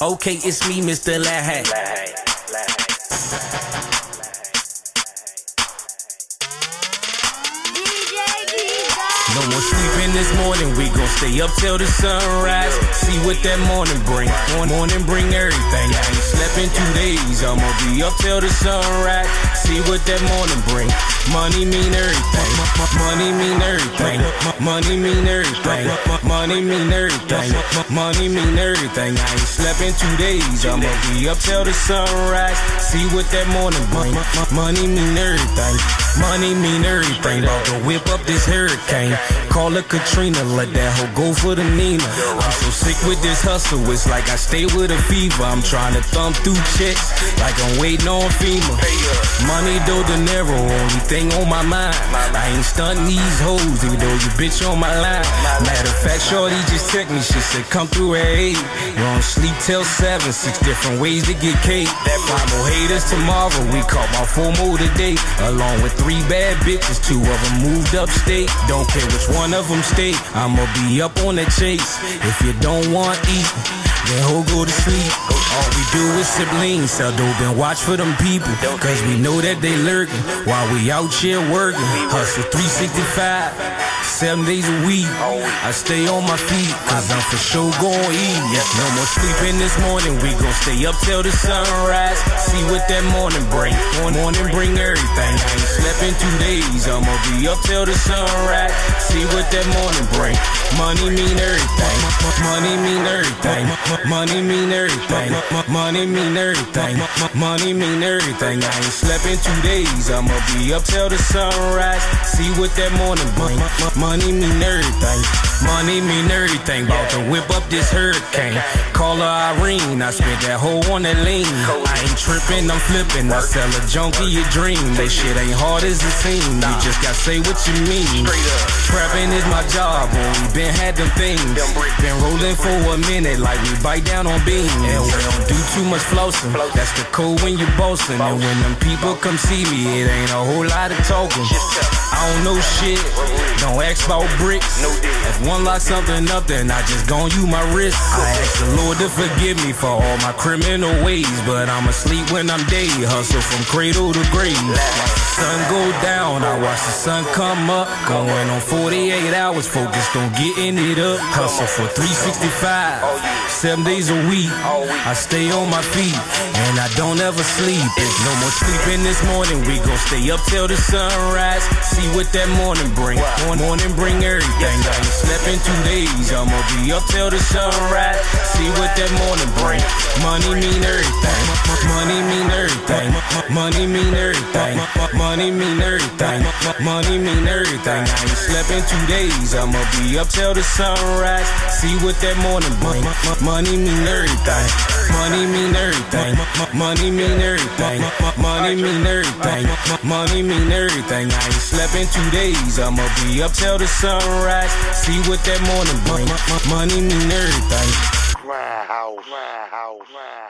Okay, it's me, Mr. Lahat. No more sleeping this morning, we gon' stay up till the sunrise. See what that morning bring. Morning bring everything. Slept in two days, I'ma be up till the sunrise. See what that morning bring. Money mean everything. Money mean everything. Money mean everything. Money mean everything. Money mean everything. I ain't slept in two days, I'ma be up till the sunrise. See what that morning bring. Money mean everything. Money mean everything. About to whip up this hurricane. Call her Katrina, let that hoe go for the Nina. I'm so sick with this hustle, it's like I stay with a fever. I'm trying to thumb through checks, like I'm waiting on FEMA. Money, the narrow, only thing on my mind. I ain't stunting these hoes, even though you bitch on my line. Matter of fact, Shorty just text me, she said, come through at 8. You don't sleep till 7, six different ways to get cake. Five more haters tomorrow, we caught my four more today. Along with three bad bitches, two of them moved upstate. Don't care which one of them stay, I'ma be up on the chase. If you don't want eat, then ho go to sleep. All we do is lean, sell dope and watch for them people. Cause we know that they lurking while we out here working. Hustle 365, seven days a week. I stay on my feet, cause I'm for sure gon' eat. No more sleeping this morning, we gon' stay up till the sunrise. See what that morning bring. Morning bring everything. I ain't slept in two days, I'ma be up till the sunrise. That morning bring. Money mean everything. Money mean everything. Money mean everything. Money mean everything. Money mean everything. I ain't slept in two days. I'ma be up till the sunrise. See what that morning bring. Money mean everything. Money mean everything. About to whip up this hurricane. Call her Irene. I spent that whole on that lean. I ain't tripping, I'm flipping. I sell a junkie a dream. That shit ain't hard as it seems. You just gotta say what you mean. Trapping is my job, boy. We been had them things. Been rolling for a minute, like we bite down on beans. And we don't do too much flossing. That's the code when you bossing. And when them people come see me, it ain't a whole lot of talking. I don't know shit. Don't ask about bricks. If one lock something up, then I just gon' use my wrist. I ask the Lord to forgive me for all my criminal ways, but I'm asleep when I'm day. Hustle from cradle to grave. Watch the sun go down, I watch the sun come up. Going on 48 hours, focused on getting it up. Hustle for 365, seven days a week. I stay on my feet, and I don't ever sleep. It's no more sleeping this morning. We gon' stay up till the sunrise. See what that morning bring. Morning bring everything. I ain't slept in two days. I'ma be up till the sunrise. See what that morning bring. Money mean everything. Money mean everything. Money mean everything. Money mean everything. Money mean everything. I ain't slept in two days. I'ma be up till the sunrise. See what that morning bring. Money mean everything. Money mean everything. Money mean everything. Money mean everything. Money mean everything. I ain't slept in two days. I'ma be up till the sunrise. See what that morning bring. Money mean everything. Wow. Wow. Wow.